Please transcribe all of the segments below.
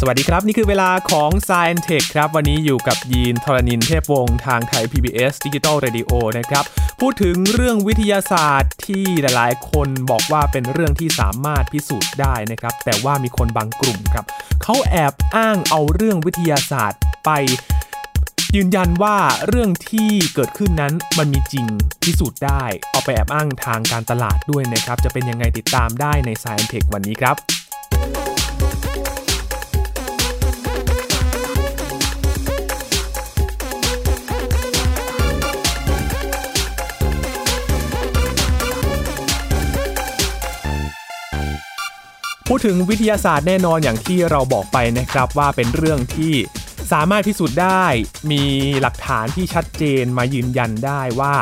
สวัสดีครับ นี่คือเวลาของ Science Tech ครับ วันนี้อยู่กับยีนทรณินเทพวงศ์ทางไทย PBS Digital Radio นะครับ พูดถึงเรื่องวิทยาศาสตร์ที่หลายๆ คนบอกว่าเป็นเรื่องที่สามารถพิสูจน์ได้นะครับ แต่ว่ามีคนบางกลุ่มครับเขาแอบอ้างเอาเรื่องวิทยาศาสตร์ไปยืนยันว่าเรื่องที่เกิดขึ้นนั้นมันมีจริงพิสูจน์ได้ เอาไปแอบอ้างทางการตลาดด้วยนะครับ จะเป็นยังไงติดตามได้ใน Science Tech วันนี้ครับ พูดถึงวิทยาศาสตร์แน่นอนอย่างที่เราบอกไปนะครับว่าเป็นเรื่องที่สามารถพิสูจน์ได้ มีหลักฐานที่ชัดเจนมายืนยันได้ว่า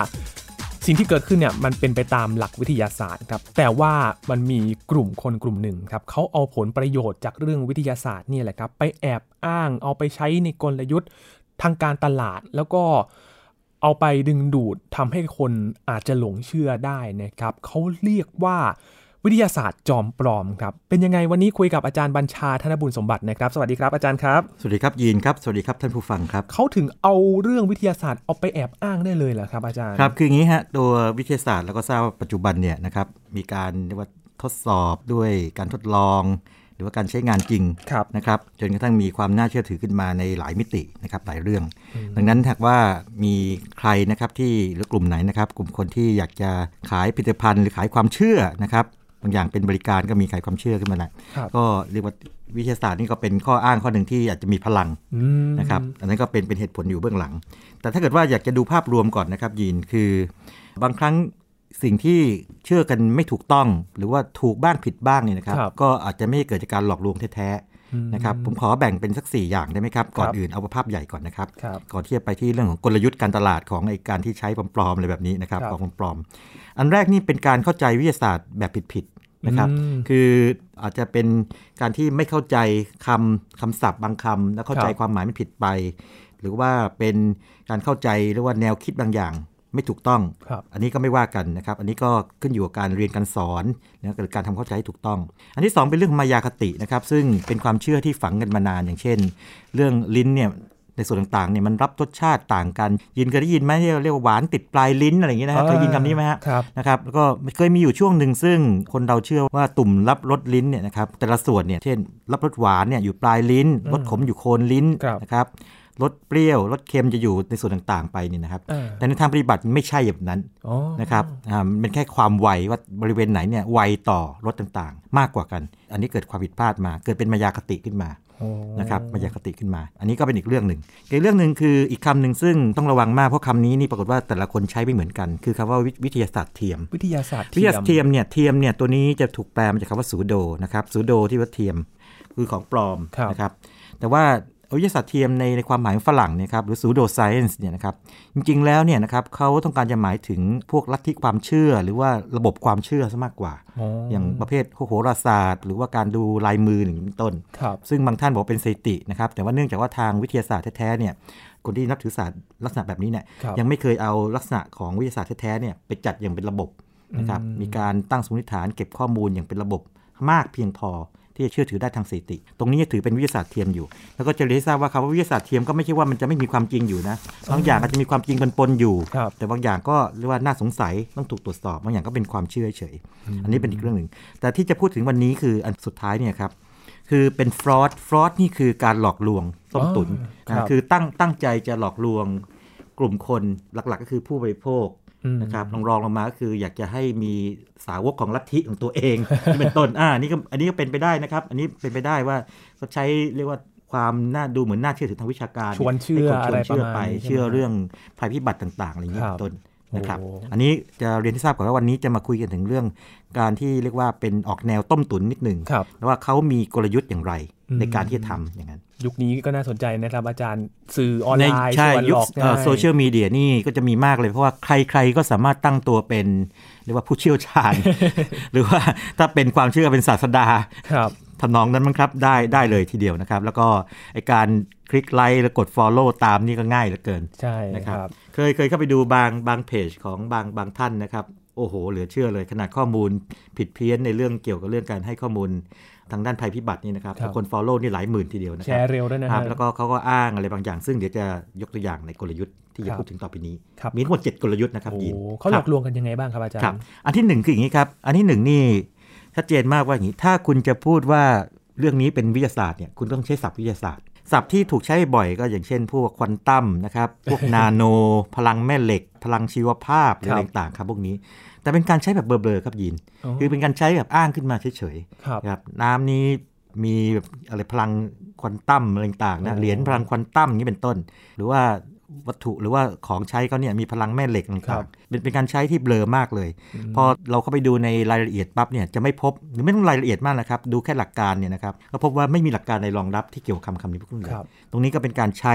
สิ่งที่เกิดขึ้นเนี่ยมันเป็นไปตามหลักวิทยาศาสตร์ครับแต่ว่ามันมีกลุ่มคนกลุ่มหนึ่งครับเขาเอาผลประโยชน์จากเรื่องวิทยาศาสตร์นี่แหละครับไปแอบอ้างเอาไปใช้ในกลยุทธ์ทางการตลาดแล้วก็เอาไปดึงดูดทำให้คนอาจจะหลงเชื่อได้นะครับเขาเรียกว่า วิทยาศาสตร์จอมปลอมครับ เป็นยังไงวันนี้คุยกับอาจารย์บัญชาธนบุญสมบัตินะครับ สวัสดีครับอาจารย์ครับ สวัสดีครับยีนครับ สวัสดีครับท่านผู้ฟังครับ เขาถึงเอาเรื่องวิทยาศาสตร์เอาไปแอบอ้างได้เลยเหรอครับอาจารย์ ครับ คืออย่างนี้ฮะ ตัววิทยาศาสตร์แล้วก็ทราบว่าปัจจุบันเนี่ยนะครับ มีการเรียกว่าทดสอบด้วยการทดลอง หรือว่าการใช้งานจริงครับนะครับ จนกระทั่งมีความน่าเชื่อถือขึ้นมาในหลายมิตินะครับหลายเรื่อง ดังนั้นถ้าหากว่ามีใครนะครับที่หรือกลุ่มไหนนะครับ กลุ่มคนที่อยากจะขายผลิตภัณฑ์หรือขายความเชื่อนะครับ บางอย่างเป็นบริการก็มีขายความเชื่อขึ้นมาแหละครับก็เรียกว่าวิทยาศาสตร์นี่ก็เป็นข้ออ้างข้อหนึ่งที่อาจจะมีพลังอืมนะครับอันนั้นก็เป็นเป็นเหตุผลอยู่เบื้องหลัง แต่ถ้าเกิดว่าอยากจะดูภาพรวมก่อนนะครับยีนคือบางครั้งสิ่งที่เชื่อกันไม่ถูกต้อง หรือว่าถูกบ้างผิดบ้างเนี่ยนะครับครับก็อาจจะไม่เกิดจากการหลอกลวงแท้ๆนะครับผมขอแบ่งเป็นสัก 4 อย่างได้ไหมครับ ก่อนอื่นเอาภาพใหญ่ก่อนนะครับครับก่อนที่จะไปที่เรื่องของกลยุทธ์การตลาดของไอการที่ใช้ปลอมๆอะไรแบบนี้นะครับครับของปลอมๆอันแรกนี่เป็นการเข้าใจวิทยาศาสตร์แบบผิดๆ นะครับอืมคืออาจจะเป็นการที่ไม่เข้าใจคำคำศัพท์บางคำแล้วเข้าใจครับความหมายไม่ผิดไป หรือว่าเป็นการเข้าใจหรือว่าแนวคิดบางอย่างไม่ถูกต้องครับอันนี้ก็ไม่ว่ากันนะครับ อันนี้ก็ขึ้นอยู่กับการเรียนการสอนนะเกิดการทำเข้าใจให้ถูกต้อง อันที่สองเป็นเรื่องมายาคตินะครับ ซึ่งเป็นความเชื่อที่ฝังกันมานานอย่างเช่น เรื่องลิ้นเนี่ย ในส่วนต่างๆเนี่ยมันรับรสชาติต่างกัน ยินเคยได้ยินไหมที่เรียกว่าหวานติดปลายลิ้นอะไรอย่างเงี้ยนะฮะเคยยินคำนี้ไหมฮะครับนะครับแล้วก็เคยมีอยู่ช่วงหนึ่งซึ่งคนเราเชื่อว่าตุ่มรับรสลิ้นเนี่ยนะครับแต่ละส่วนเนี่ยเช่น รับรสหวานเนี่ยอยู่ปลายลิ้นรสขมอยู่โคนลิ้นครับนะครับรสเปรี้ยวรสเค็มจะอยู่ในส่วนต่างๆ ไปนี่นะครับอ่าแต่ในทางปฏิบัติไม่ใช่แบบนั้นอ๋อนะครับอ่ามันเป็นแค่ความไวว่าบริเวณไหนเนี่ยไวต่อรสต่างๆ มากกว่ากัน อันนี้เกิดความผิดพลาดมา เกิดเป็นมายาคติขึ้นมาโอ้ นะครับมายาคติขึ้นมา อันนี้ก็เป็นอีกเรื่องหนึ่งอีกเรื่องหนึ่งคืออีกคำหนึ่งซึ่งต้องระวังมากเพราะคำนี้นี่ปรากฏว่าแต่ละคนใช้ไม่เหมือนกัน คือคำว่าวิวิทยาศาสตร์เทียม วิทยาศาสตร์วิทยาศาสตร์เทียมเนี่ยเทียมเนี่ยตัวนี้จะถูกแปลมาจากคำว่า pseudo นะครับ pseudo ที่ว่าเทียมคือของปลอมครับนะครับแต่ว่า วิทยาศาสตร์เทียมในในความหมายของฝรั่งเนี่ยครับหรือ pseudoscience เนี่ยนะครับจริง ๆ แล้วเนี่ยนะครับเขาต้องการจะหมายถึงพวกลัทธิความเชื่อ หรือว่าระบบความเชื่อซะมากกว่าอ๋ออย่างประเภทโหราศาสตร์ หรือว่าการดูลายมืออย่างนี้เป็นต้นครับซึ่งบางท่านบอกว่าเป็นสถิตินะครับแต่ว่าเนื่องจากว่าทางวิทยาศาสตร์แท้ๆเนี่ยคนที่นับถือศาสตร์ลักษณะแบบนี้เนี่ยครับยังไม่เคยเอาลักษณะของวิทยาศาสตร์แท้ๆเนี่ยไปจัดอย่างเป็นระบบนะครับอืมมีการตั้งสมมติฐานเก็บข้อมูลอย่างเป็นระบบมากเพียงพอ ที่จะเชื่อถือได้ทางสถิติ ตรงนี้จะถือเป็นวิทยาศาสตร์เทียมอยู่ แล้วก็จะเรียนให้ทราบว่าคำว่าวิทยาศาสตร์เทียมก็ไม่ใช่ว่ามันจะไม่มีความจริงอยู่นะบางอย่างอาจจะมีความจริงปนๆอยู่ครับแต่บางอย่างก็เรียกว่าน่าสงสัยต้องถูกตรวจสอบบางอย่างก็เป็นความเชื่อเฉยอันนี้เป็นอีกเรื่องหนึ่งแต่ที่จะพูดถึงวันนี้คืออันสุดท้ายเนี่ยครับคือเป็นฟรอดฟรอดนี่คือการหลอกลวงต้มตุนอ๋อครับนะคือตั้งตั้งใจจะหลอกลวงกลุ่มคนหลักๆ ก็คือผู้บริโภคอืม นะครับรองรองลงมาก็คืออยากจะให้มีสาวกของลัทธิของตัวเองนี่เป็นต้นอ่านี่ก็อันนี้ก็เป็นไปได้นะครับ อันนี้เป็นไปได้ว่าเขาใช้เรียกว่าความน่าดูเหมือนน่าเชื่อถือทางวิชาการชวนเชื่อให้คนชวนเชื่อไปอะไรประมาณนี้ใช่ไหมเชื่อเรื่องภัยพิบัติต่าง ๆ อะไรอย่างนี้ครับเป็นต้นนะครับโอ้อันนี้จะเรียนที่ทราบก่อนว่าวันนี้จะมาคุยกันถึงเรื่องการที่เรียกว่าเป็นออกแนวต้มตุ๋นนิดหนึ่งครับแล้วว่าเขามีกลยุทธ์อย่างไรอืม ในการที่จะทำอย่างนั้น ยุคนี้ก็น่าสนใจนะครับ อาจารย์สื่อออนไลน์ใช่ชวนยุหคลอกง่ายโซเชียลมีเดียนี่ก็จะมีมากเลย เพราะว่าใครๆก็สามารถตั้งตัวเป็นเรียกว่าผู้เชี่ยวชาญ หรือว่าถ้าเป็นความเชื่อเป็นศาสดาครับทำนองนั้นมั้งครับได้ได้เลยทีเดียวนะครับ แล้วก็ไอการคลิกไลค์แล้วกด Follow ตามนี่ก็ง่ายเหลือเกินใช่นะคครับรับ เคยเคยเข้าไปดูบางบางเพจของบางบางท่านนะครับโอ้โห เหลือเชื่อเลยขนาดข้อมูลผิดเพี้ยนในเรื่องเกี่ยวกับเรื่องการให้ข้อมูล ทางด้านภัยพิบัตินี่นะครับครับคน follow นี่หลายหมื่นทีเดียวนะแชครับร์เร็วด้วยนะครัฮะบแล้วก็เขาก็อ้างอะไรบางอย่าง ซึ่งเดี๋ยวจะยกตัวอย่างในกลยุทธ์ที่ครัจะบพูดถึงต่อไปนี้ครับมีทั้งหมด7กลยุทธ์นะครับโอ้ยินเขาหลอกครับลวงกันยังไงบ้างครับอาจารครับย์อันที่หนึ่งคืออย่างนี้ครับอันที่หนึ่งนี่ชัดเจนมากว่าอย่างนี้ถ้าคุณจะพูดว่าเรื่องนี้เป็นวิทยาศาสตร์เนี่ยคุณต้องใช้ศัพท์วิทยาศาสตร์ศัพท์ที่ถูกใช้บ่อยก็อย่างเช่น พวกควอนตัมนะครับ พวกนาโน พลังแม่เหล็ก พลังชีวภาพหรืออะไรต่างๆครับพวกนี้ แต่เป็นการใช้แบบเบลอๆครับยินอ๋อคือเป็นการใช้แบบอ้างขึ้นมาเฉยครับๆครับน้ำนี้มีแบบอะไรพลังควอนตัมอะไรต่างๆนะโอ้เหรียญพลังควอนตัมอย่างนี้เป็นต้น หรือว่าวัตถุหรือว่าของใช้เขาเนี่ยมีพลังแม่เหล็กครัต่างบๆเป็นเป็นการใช้ที่เบลอมากเลย พอเราเข้าไปดูในรายละเอียดปั๊บเนี่ยจะไม่พบหรือไม่ต้องรายละเอียดมากนะครับ ดูแค่หลักการเนี่ยนะครับก็พบว่าไม่มีหลักการในรองรับที่เกี่ยวกับคำคำนี้พวกนี้เลยครับตรงนี้ก็เป็นการใช้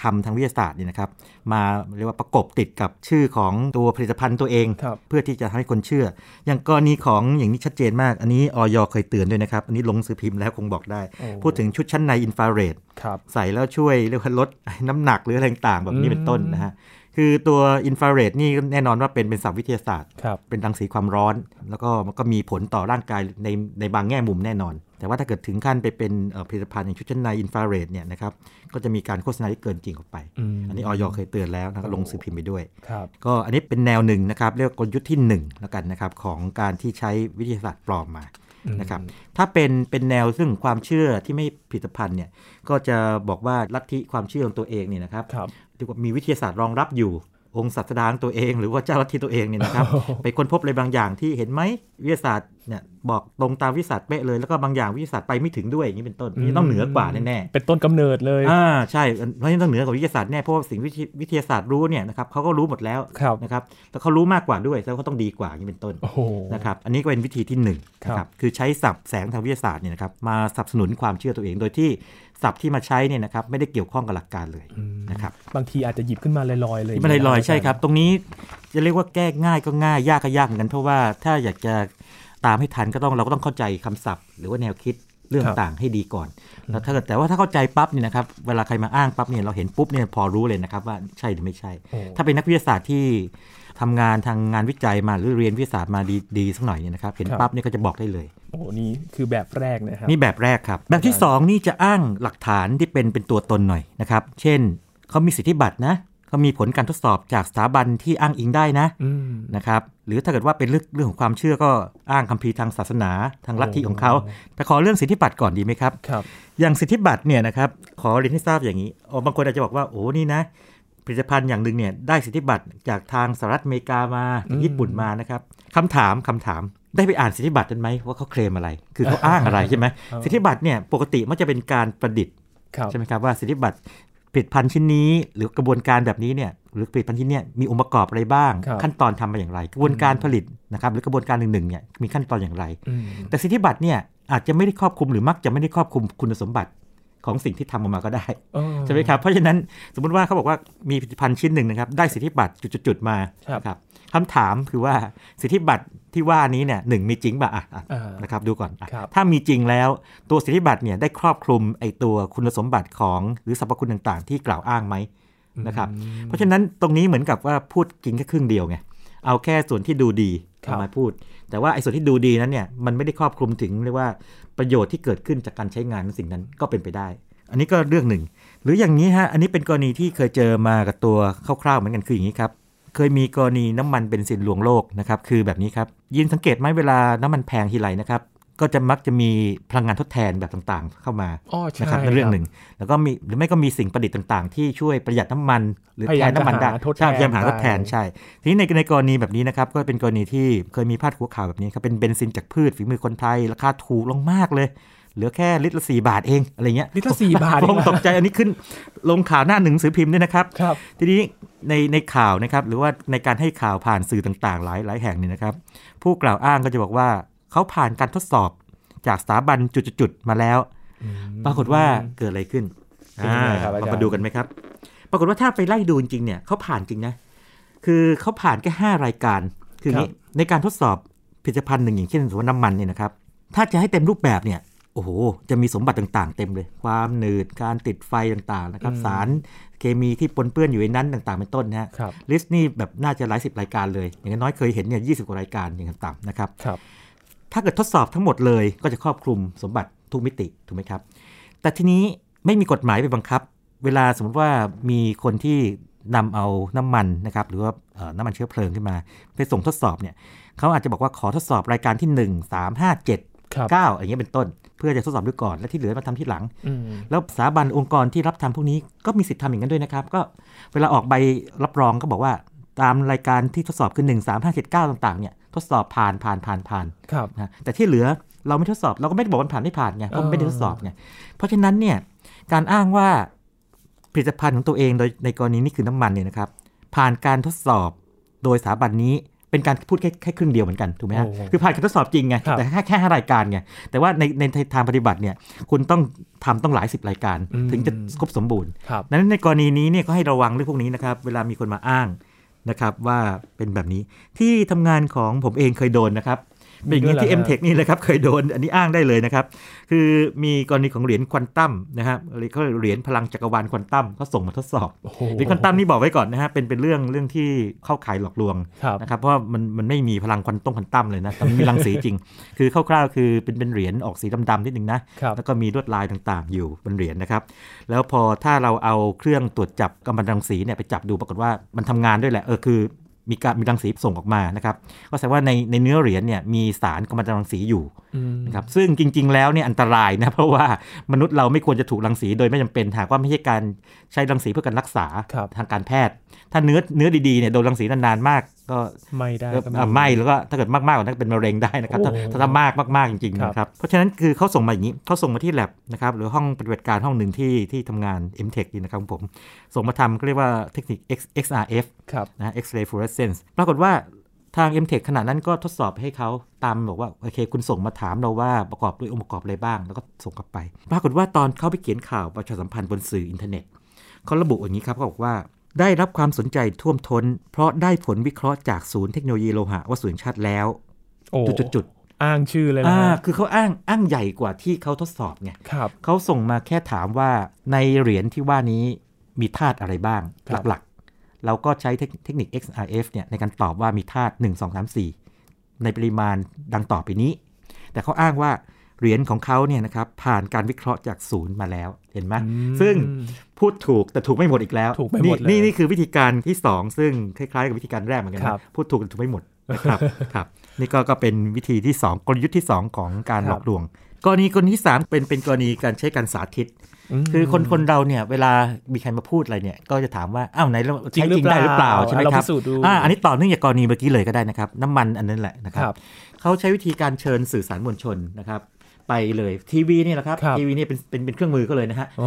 คำทางวิทยาศาสตร์เนี่ยนะครับ มาเรียกว่าประกบติดกับชื่อของตัวผลิตภัณฑ์ตัวเองครับเพื่อที่จะทำให้คนเชื่อ อย่างกรณีของอย่างนี้ชัดเจนมาก อันนี้ออยเคยเตือนด้วยนะครับ อันนี้ลงหนังสือพิมพ์แล้วคงบอกได้โอ้พูดถึงชุดชั้นในอินฟราเรดครับใส่แล้วช่วยเรียกว่าลดน้ำหนักหรืออะไรต่างๆแบบนี้อืมเป็นต้นนะฮะ คือตัวอินฟราเรดนี่แน่นอนว่าเป็นเป็นศัพท์วิทยาศาสตร์ครับเป็นรังสีความร้อน แล้วก็มันก็มีผลต่อร่างกายในในบางแง่มุมแน่นอน แต่ว่าถ้าเกิดถึงขั้นไปเป็นเอ่อผลิตภัณฑ์อย่างชุดชั้นในอินฟราเรดเนี่ยนะครับก็จะมีการโฆษณาที่เกินจริงออกไปอืมอันนี้ออยเคยเตือนแล้วนะก็ลงสื่อพิมพ์ไปด้วยครับก็อันนี้เป็นแนวหนึ่งนะครับ เรียกว่ากลยุทธ์ที่1แล้วกันนะครับของการที่ใช้วิทยาศาสตร์ปลอมมาอืมนะครับถ้าเป็นเป็นแนวซึ่งความเชื่อที่ไม่ผลิตภัณฑ์เนี่ยก็จะบอกว่าลัทธิความเชื่อของตัวเองเนี่ยนะครับครับเรียกว่า มีวิทยาศาสตร์รองรับอยู่ องค์ศาสดาของตัวเอง หรือว่าเจ้าลัทธิตัวเองเนี่ยนะครับโอ้โหไปค้นพบอะไรบางอย่างที่เห็นไหมวิทยาศาสตร์เนี่ยบอกตรงตามวิทยาศาสตร์เป๊ะเลยแล้วก็บางอย่างวิทยาศาสตร์ไปไม่ถึงด้วยอย่างนี้เป็นต้นนี่ต้องเหนือกว่าแน่ๆเป็นต้นกำเนิดเลยอ่าใช่เพราะฉะนั้นต้องเหนือกว่าวิทยาศาสตร์แน่เพราะว่าสิ่งวิทยวิทยาศาสตร์รู้เนี่ยนะครับเขาก็รู้หมดแล้วครับนะครับแต่เขารู้มากกว่าด้วยแล้วเขาต้องดีกว่าอย่างนี้เป็นต้นโอ้โหนะครับอันนี้ก็เป็นวิธีที่หนึ่งครับนะครับคือใช้ศัพท์แสงทางวิทยาศาสตร์เนี่ยนะครับมาสนับสนุนความเชื่อตัวเองโดยที่ ศัพท์ที่มาใช้เนี่ยนะครับไม่ได้เกี่ยวข้องกับหลักการเลยอืมนะครับบางทีอาจจะหยิบขึ้นมาลอยๆเลยที่มันลอยๆใช่ครับ ตรงนี้จะเรียกว่าแก้ง่ายก็ง่ายยากก็ยากเหมือนกันเพราะว่าถ้าอยากจะตามให้ทันก็ต้องเราก็ต้องเข้าใจคำศัพท์ หรือว่าแนวคิดเรื่องต่างๆให้ดีก่อนแล้วถ้าเกิดแต่ว่าถ้าเข้าใจปั๊บเนี่ยนะครับเวลาใครมาอ้างปั๊บเนี่ยเราเห็นปุ๊บเนี่ยพอรู้เลยนะครับว่าใช่หรือไม่ใช่โอ้ถ้าเป็นนักวิทยาศาสตร์ที่ทำงานทางงานวิจัยมาหรือเรียนวิทยาศาสตร์มาดีดีสักหน่อยเนี่ยนะครับเห็นครับปั๊บเนี่ยก็จะบอกได้เลย โอ้โหนี่คือแบบแรกนะครับนี่แบบแรกครับ แบบที่ 2 นี่จะอ้างหลักฐานที่เป็นเป็นตัวตนหน่อยนะครับ เช่นเขามีสิทธิบัตรนะเขามีผลการทดสอบจากสถาบันที่อ้างอิงได้นะอืมนะครับหรือถ้าเกิดว่าเป็นเรื่องเรื่องของความเชื่อก็อ้างคัมภีร์ทางศาสนาทางลัทธิของเขาโอ้แต่ขอเรื่องสิทธิบัตรก่อนดีไหมครับครับ อย่างสิทธิบัตรเนี่ยนะครับขอเรียนให้ทราบอย่างนี้อ๋อบางคนอาจจะบอกว่าโอ้นี่นะผลิตภัณฑ์อย่างหนึ่งเนี่ยได้สิทธิบัตรจากทางสหรัฐอเมริกามาอืมญี่ปุ่นมานะครับคำถามคำถาม ได้ไปอ่านสิทธิบัตรนั้นไหมว่าเขาเคลมอะไร คือเขาอ้างอะไรใช่ไหมอ๋อสิทธิบัตรเนี่ยปกติมันจะเป็นการประดิษฐ์ครับใช่ไหมครับว่าสิทธิบัตรผลิตภัณฑ์ชิ้นนี้ หรือกระบวนการแบบนี้เนี่ยหรือผลิตภัณฑ์ชิ้นเนี้ยมีองค์ประกอบอะไรบ้างครับขั้นตอนทำมาอย่างไร กระบวนการผลิตนะครับหรือกระบวนการหนึ่งๆเนี่ยมีขั้นตอนอย่างไรอืมแต่สิทธิบัตรเนี่ยอาจจะไม่ได้ครอบคลุมหรือมักจะไม่ได้ครอบคลุมคุณสมบัติ ของสิ่งที่ทำออกมาก็ได้เออใช่ไหมครับเพราะฉะนั้นสมมุติว่าเขาบอกว่ามีผลิตภัณฑ์ชิ้นหนึ่งนะครับได้สิทธิบัตรจุดๆๆมาครับนะครับคำถามคือว่าสิทธิบัตรที่ว่านี้เนี่ยหนึ่งมีจริงป่ะอะอะอ่านะครับดูก่อนอะครับถ้ามีจริงแล้วตัวสิทธิบัตรเนี่ยได้ครอบคลุมไอตัวคุณสมบัติของหรือสรรพคุณต่างๆ ที่กล่าวอ้างไหมนะครับอืมเพราะฉะนั้นตรงนี้เหมือนกับว่าพูดกินแค่ครึ่งเดียวไง เอาแค่ส่วนที่ดูดีครับเอามาพูด แต่ว่าไอ้ส่วนที่ดูดีนั้นเนี่ยมันไม่ได้ครอบคลุมถึงเรียกว่าประโยชน์ที่เกิดขึ้นจากการใช้งานของสิ่งนั้นก็เป็นไปได้ อันนี้ก็เรื่องหนึ่ง หรืออย่างนี้ฮะอันนี้เป็นกรณีที่เคยเจอมากับตัวคร่าวๆเหมือนกันคืออย่างนี้ครับเคยมีกรณีน้ำมันเบนซินลวงโลกนะครับคือแบบนี้ครับยินสังเกตไหมเวลาน้ำมันแพงทีไรนะครับ ก็จะมักจะมีพลังงานทดแทนแบบต่างๆ เข้ามาอ๋อใช่นะครับนั่นเรื่องหนึ่ง แล้วก็มีหรือไม่ก็มีสิ่งประดิษฐ์ต่างๆ ที่ช่วยประหยัดน้ำมัน หรือพยายามแทนน้ำมันได้จะหาทดแทนใช่พยายามหาทดแทนได้ใช่ ทีนี้ในในกรณีแบบนี้นะครับ ก็เป็นกรณีที่เคยมีพาดหัวข่าวแบบนี้ครับเป็นเบนซินจากพืชฝีมือคนไทยราคาถูกลงมากเลยเหลือแค่ลิตรละสี่บาทเองอะไรเงี้ยลิตรละสี่บาทผมเองนะตกใจอันนี้ขึ้นลงข่าวหน้าหนึ่งสือพิมพ์ด้วยนะครับครับ ทีนี้ในในข่าวนะครับหรือว่าในการให้ข่าวผ่านสื่อต่างๆ หลายหลายแห่งเนี่ยนะครับ ผู้กล่าวอ้างก็จะบอกว่า เขาผ่านการทดสอบจากสถาบันจุดๆๆมาแล้ว ปรากฏว่าเกิดอะไรขึ้นเป็นยังไงครับอาจารย์เรามาดูกันไหมครับ ปรากฏว่าถ้าไปไล่ดูจริงๆเนี่ยเขาผ่านจริงนะ คือเขาผ่านแค่ห้ารายการ คืออย่างนี้ในการทดสอบผลิตภัณฑ์หนึ่งอย่างเช่นสมมติว่าน้ำมันเนี่ยนะครับ ถ้าจะให้เต็มรูปแบบเนี่ย โอ้โห จะมีสมบัติต่างๆ เต็มเลย ความหนืด การติดไฟต่างๆนะครับอืมสารเคมีที่ปนเปื้อนอยู่ในนั้นต่างๆ เป็นต้นนะฮะครับลิสต์นี่แบบน่าจะหลายสิบรายการเลย อย่างน้อยเคยเห็นเนี่ยยีกว่ารายการอย่างต่ำนะครับครับ ถ้าเกิดทดสอบทั้งหมดเลยก็จะครอบคลุมสมบัติทุกมิติถูกไหมครับ แต่ทีนี้ไม่มีกฎหมายไปบังคับ เวลาสมมติว่ามีคนที่นำเอาน้ำมันนะครับหรือว่าเอ่อน้ำมันเชื้อเพลิงขึ้นมา ไปส่งทดสอบเนี่ยเขาอาจจะบอกว่าขอทดสอบรายการที่ 1 3 5 7ครับ9อย่างเงี้ยเป็นต้น เพื่อจะทดสอบด้วยก่อนและที่เหลือมาทำที่หลังอืมแล้วสถาบันองค์กรที่รับทำพวกนี้ก็มีสิทธิ์ทำอย่างนั้นด้วยนะครับ ก็เวลาออกใบรับรองก็บอกว่าตามรายการที่ทดสอบคือ 1 3 5 7 9 ต่างๆเนี่ย ทดสอบผ่านผ่านผ่านผ่านครับนะแต่ที่เหลือเราไม่ทดสอบเราก็ไม่ได้บอกว่าผ่านไม่ผ่านไงเพราะมันไม่ได้ทดสอบไงเพราะฉะนั้นเนี่ยการอ้างว่าผลิตภัณฑ์ของตัวเองโดยในกรณีนี้คือน้ำมันเนี่ยนะครับ ผ่านการทดสอบโดยสถาบันนี้เป็นการพูดแค่แค่ครึ่งเดียวเหมือนกันถูกไหมฮะโอ้โหคือผ่านการทดสอบจริงไงครับแต่แค่แค่ห้ารายการไงแต่ว่าในในทางปฏิบัติเนี่ยคุณต้องทำต้องหลายสิบรายการอืมถึงจะครบสมบูรณ์ครับดังนั้นในกรณีนี้เนี่ยก็ให้ระวังเรื่องพวกนี้นะครับ เวลามีคนมาอ้าง นะครับว่าเป็นแบบนี้ที่ทำงานของผมเองเคยโดนนะครับ เป็นอย่างนี้ที่มีด้วยเหรอ m t e c h นี่เลยครับเคยโดนอันนี้อ้างได้เลยนะครับ คือมีกรณีของเหรียญควอนตัมนะครับเขาเรียกเหรียญพลังจักรวาลควอนตัมเขาส่งมาทดสอบโอ้โหเหรียญควอนตัมนี่บอกไว้ก่อนนะฮะเป็นเป็นเรื่องเรื่องที่เข้าข่ายหลอกลวงครับนะครับเพราะว่ามันมันไม่มีพลังควอนตัมควอนตัมเลยนะแต่มันมีรังสีจริง คือคร่าวๆคือเป็นเป็นเหรียญออกสีดำๆนิดนึงนะครับแล้วก็มีลวดลายต่างๆ อยู่บนเหรียญนะครับแล้วพอถ้าเราเอาเครื่องตรวจจับกำมะถันรังสีเนี่ยไปจับดูปรากฏว่ามันทำงานด้วยแหละเออคือ มีการมีรังสีส่งออกมานะครับ ก็แสดงว่าในในเนื้อเหรียญเนี่ยมีสารกัมมันตรังสีอยู่ นะครับซึ่งจริง ๆ แล้วเนี่ยอันตรายนะเพราะว่ามนุษย์เราไม่ควรจะถูกรังสีโดยไม่จำเป็นหากว่าไม่ใช่การใช้รังสีเพื่อการรักษาครับทางการแพทย์ ถ้าเนื้อเนื้อดีๆเนี่ยโดนรังสีนานๆมากก็ไม่ได้ก็ก็อะไหม่แล้วก็ถ้าเกิดมากๆกว่านั้นเป็นมะเร็งได้นะครับถ้าโอ้ถ้าถ้ามากมากๆจริงๆครับนะครับเพราะฉะนั้นคือเขาส่งมาอย่างนี้เขาส่งมาที่ lab นะครับหรือห้องปฏิบัติการห้องหนึ่งที่ที่ทำงาน MTech นี่นะครับของผมส่งมาทำก็เรียกว่าเทคนิค X XRF ครับนะ X-ray fluorescence ปรากฏว่า ทาง MTech ขณะนั้นก็ทดสอบให้เขาตามบอกว่าโอเค คุณส่งมาถามเราว่าประกอบด้วยองค์ประกอบอะไรบ้าง แล้วก็ส่งกลับไป ปรากฏว่าตอนเขาไปเขียนข่าวประชาสัมพันธ์บนสื่ออินเทอร์เน็ตเขาระบุอย่างนี้ครับเขาบอกว่าได้รับความสนใจท่วมท้น เพราะได้ผลวิเคราะห์จากศูนย์เทคโนโลยีโลหะวัสดุแห่งชาติแล้วโอ้จุดอ้างชื่อเลยๆนะอ่าฮะคือเขาอ้างอ้างใหญ่กว่าที่เขาทดสอบไงครับเขาส่งมาแค่ถามว่าในเหรียญที่ว่านี้มีธาตุอะไรบ้างครับหลักๆ เราก็ใช้เทคเทคนิค XRF เนี่ยในการตอบว่ามีธาตุ1 2 3 4 ในปริมาณดังต่อไปนี้ แต่เขาอ้างว่าเหรียญของเขาเนี่ยนะครับผ่านการวิเคราะห์จากศูนย์มาแล้วเห็นไหมอืมซึ่งพูดถูกแต่ถูกไม่หมดอีกแล้วถูกไม่หมดนี่เลยนี่นี่คือวิธีการที่ 2 ซึ่งคล้ายๆกับวิธีการแรกเหมือนกันครันะบพูดถูกแต่ถูกไม่หมดนะครับครับนี่ก็ก็เป็นวิธีที่ 2 กลยุทธ์ที่ 2 ของการหลอกลวง กรณีกรณีที่3เป็นเป็นกรณีการใช้การสาธิตมคือคนคนเราเนี่ยเวลามีใครมาพูดอะไรเนี่ย ก็จะถามว่าอ้าวไหนเราจริงใช้หรือจริงได้หรือเปล่าเปล่าใช่ไหมเราครัพิบสูจน์ดูอ่าอันนี้ต่อเนื่องจากกรณีเมื่อกี้เลยก็ได้นะครับ น้ำมันอันนั้นแหละนะครัครับบเขาใช้วิธีการเชิญสื่อสารมวลชนนะครับ ไปเลยทีวีนี่แหละครับครับทีวีนี่เป็นเป็นเป็นเครื่องมือก็เลยนะฮะโอ้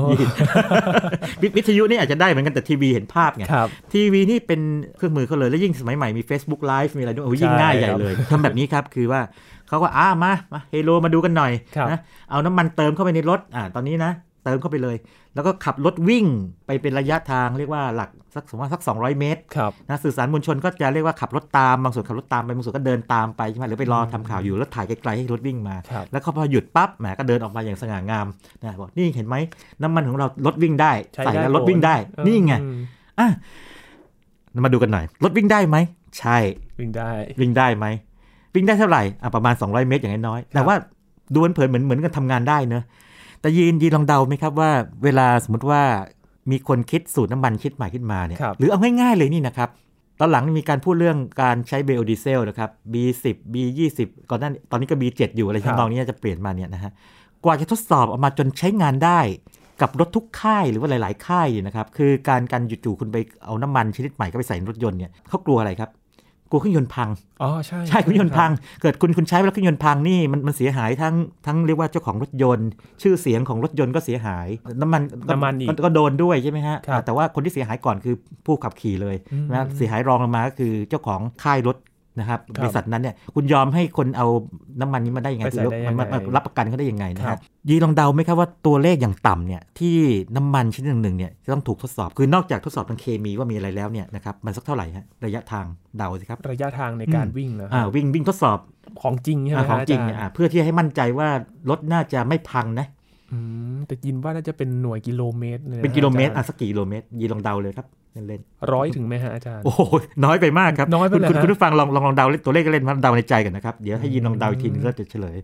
วิวิทยุนี่อาจจะได้เหมือนกันแต่ทีวีเห็นภาพไงครับทีวีนี่เป็นเครื่องมือเขาเลยแล้วยิ่งสมัยใหม่มี Facebook Live มีอะไรด้วยโอ้ยยิ่งใช่ง่ายใหญ่ครับเลยทำแบบนี้ครับคือว่าเขาก็อ่ามามาเฮโลมาดูกันหน่อยครับนะเอาน้ำมันเติมเข้าไปในรถอ่าตอนนี้นะ เติมเข้าไปเลย แล้วก็ขับรถวิ่งไปเป็นระยะทางเรียกว่าหลักสักสมมติว่าสัก 200 เมตรครับนะสื่อสารมวลชนก็จะเรียกว่าขับรถตามบางส่วนขับรถตามไปบางส่วนก็เดินตามไปใช่ไหมหรือไปรอทำข่าวอยู่แล้วถ่ายไกลๆให้รถวิ่งมาครับแล้วเขาพอหยุดปั๊บแหมก็เดินออกมาอย่างสง่างามนะบอกนี่เห็นไหมน้ำมันของเรารถวิ่งได้ใช้ใส่ได้แล้วรถวิ่งได้ผลนี่ไงอืมอะมาดูกันหน่อยรถวิ่งได้ไหมใช่วิ่งได้วิ่งได้ไหมวิ่งได้เท่าไหร่อะประมาณ 200 เมตรอย่างน้อยๆแต่ว่าดูเผินๆเหมือนเหมือนกันทำงานได้เนอะ แต่ยีนยีนลองเดาไหมครับว่า เวลาสมมติว่ามีคนคิดสูตรน้ำมันคิดใหม่ขึ้นมาเนี่ยครับหรือเอาง่ายๆเลยนี่นะครับ ตอนหลังมีการพูดเรื่องการใช้เบโอดีเซลนะครับ B10 B20 ก่อนหน้านี้ตอนนี้ก็ B7 อยู่อะไรครับทำนองนี้จะเปลี่ยนมาเนี่ยนะฮะกว่าจะทดสอบออกมาจนใช้งานได้กับรถทุกค่ายหรือว่าหลาย ๆ ค่ายเนี่ยนะครับ คือการการจู่ๆคุณไปเอาน้ำมันชนิดใหม่ก็ไปใส่ในรถยนต์เนี่ยเขากลัวอะไรครับ กลัวเครื่องยนต์พัง อ๋อใช่ใช่เครื่องยนต์พัง เกิดคุณคุณใช้ไปแล้วเครื่องยนต์พังนี่มันมันเสียหายทั้งทั้งเรียกว่าเจ้าของรถยนต์ ชื่อเสียงของรถยนต์ก็เสียหาย น้ำมันก็น้ำมันอีกก็โดนด้วยใช่ไหมฮะครับแต่ว่าคนที่เสียหายก่อนคือผู้ขับขี่เลยอืมนะเสียหายรองลงมาก็คือเจ้าของค่ายรถ นะครับครับบริษัทนั้นเนี่ยคุณยอมให้คนเอาน้ำมันนี้มาได้ยังไงไปใส่ได้ยังไงมันมันรับประกันเขาได้ยังไงนะคครัรับบยีลองเดาไหมครับว่าตัวเลขอย่างต่ำเนี่ยที่น้ำมันชนิดหนึ่งๆเนี่ยจะต้องถูกทดสอบคือนอกจากทดสอบทางเคมีว่ามีอะไรแล้วเนี่ยนะครับมันสักเท่าไหร่ฮะระยะทางเดาสิครับระยะทางในการอืมวิ่งนะอ่าวิ่งวิ่งทดสอบของจริงใช่ไหมอ่าของจริงาาเนี่ยอ่าเพื่อที่ให้มั่นใจว่ารถน่าจะไม่พังนะอืมแต่ยินว่าน่าจะเป็นหน่วยกิโลเมตรลยะเป็นกิโลเมตรอาอะจารย์สักกี่กิโลเมตรยีลองเดาเลยครับ เล่นๆร้อยถึงไหมฮะอาจารย์ โอ้โหน้อยไปมากครับ น้อยไปคุณเลยคุณฮะคุณผู้ฟังลองลองลองเดาตัวเลขเล่นๆมาเดาในใจกันนะครับ เดี๋ยวให้ยินลองเดาอีกทีนึงแล้วจะเฉลย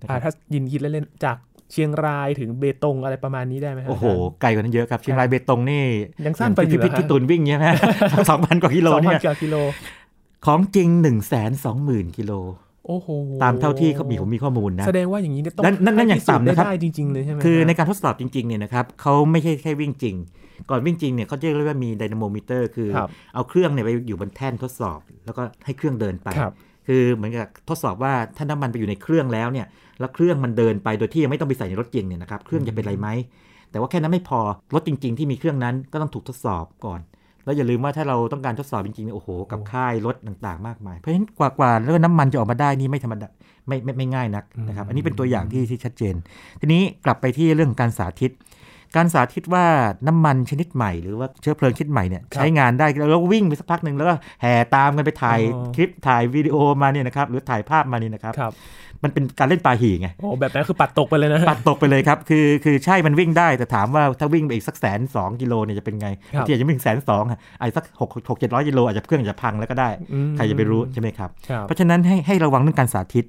นะคอ่ารับถ้ายินคิดเล่นๆจากเชียงรายถึงเบตงอะไรประมาณนี้ได้ไหมฮะโอ้โหาจารย์ไกลกว่านั้นเยอะครับ เชียงรายเบตงนี่ ยังสั้นไปอยู่พี่เหรอพี่ฮะตูนวิ่งใช่ไหมสองพันกว่ากิโลสองพัเนี่นยกิโล ของจริง1นึ่งแสนสองหมื่นกิโล โอ้โหตามเท่าที่เขามีผมมีข้อมูลนะแสดงว่าอย่างนี้เนี่ยต้องนั่นนั่นนั่นอย่างต่ำนะครับให้พิสูจได้จริงๆเลยใช่ไหมคือในฮะการทดสอบจริงๆเนี่ยนะครับเขาไม่ใช่แค่วิ่งจริง ก่อนวิ่งจริงเนี่ยเขาจะเรียกว่ามีไดนาโมมิเตอร์คือครับเอาเครื่องเนี่ยไปอยู่บนแท่นทดสอบ แล้วก็ให้เครื่องเดินไปครับคือเหมือนกับทดสอบว่าถ้าน้ำมันไปอยู่ในเครื่องแล้วเนี่ยแล้วเครื่องมันเดินไปโดยที่ยังไม่ต้องไปใส่ในรถจริงเนี่ยนะครับเครื่องจะเป็นไรไหมแต่ว่าแค่นั้นไม่พอรถจริง ๆ ที่มีเครื่องนั้นก็ต้องถูกทดสอบก่อน แล้วอย่าลืมว่าถ้าเราต้องการทดสอบจริงๆเนี่ยโอ้โห กับค่ายรถต่างๆ มากมาย เพราะฉะนั้นกว่ากว่าแล้วก็น้ำมันจะออกมาได้นี่ไม่ธรรมดาไม่ไม่ไม่ง่ายนักนะครับ อันนี้เป็นตัวอย่างที่ที่ชัดเจน ทีนี้กลับไปที่เรื่องการสาธิต การสาธิตว่าน้ำมันชนิดใหม่หรือว่าเชื้อเพลิงชนิดใหม่เนี่ยใช้งานได้แล้วก็วิ่งไปสักพักหนึ่งแล้วก็แห่ตามกันไปถ่ายคลิปถ่ายวิดีโอมาเนี่ยนะครับหรือถ่ายภาพมานี่นะครับครับมันเป็นการเล่นปาหี่ไงโอ้แบบนั้นคือปัดตกไปเลยนะฮะปัดตกไปเลยครับคือคือใช่มันวิ่งได้แต่ถามว่าถ้าวิ่งไปอีกสักแสนสองกิโลเนี่ยจะเป็นไงครับบางทีอาจจะไม่ถึงแสนสองอะไอ้สักหกหกเจ็ดร้อยกิโลอาจจะเครื่องอาจจะพังแล้วก็ได้อืมใครจะไปรู้ใช่ไหมครับครับ เพราะฉะนั้นให้ให้ระวังเรื่องการสาธิต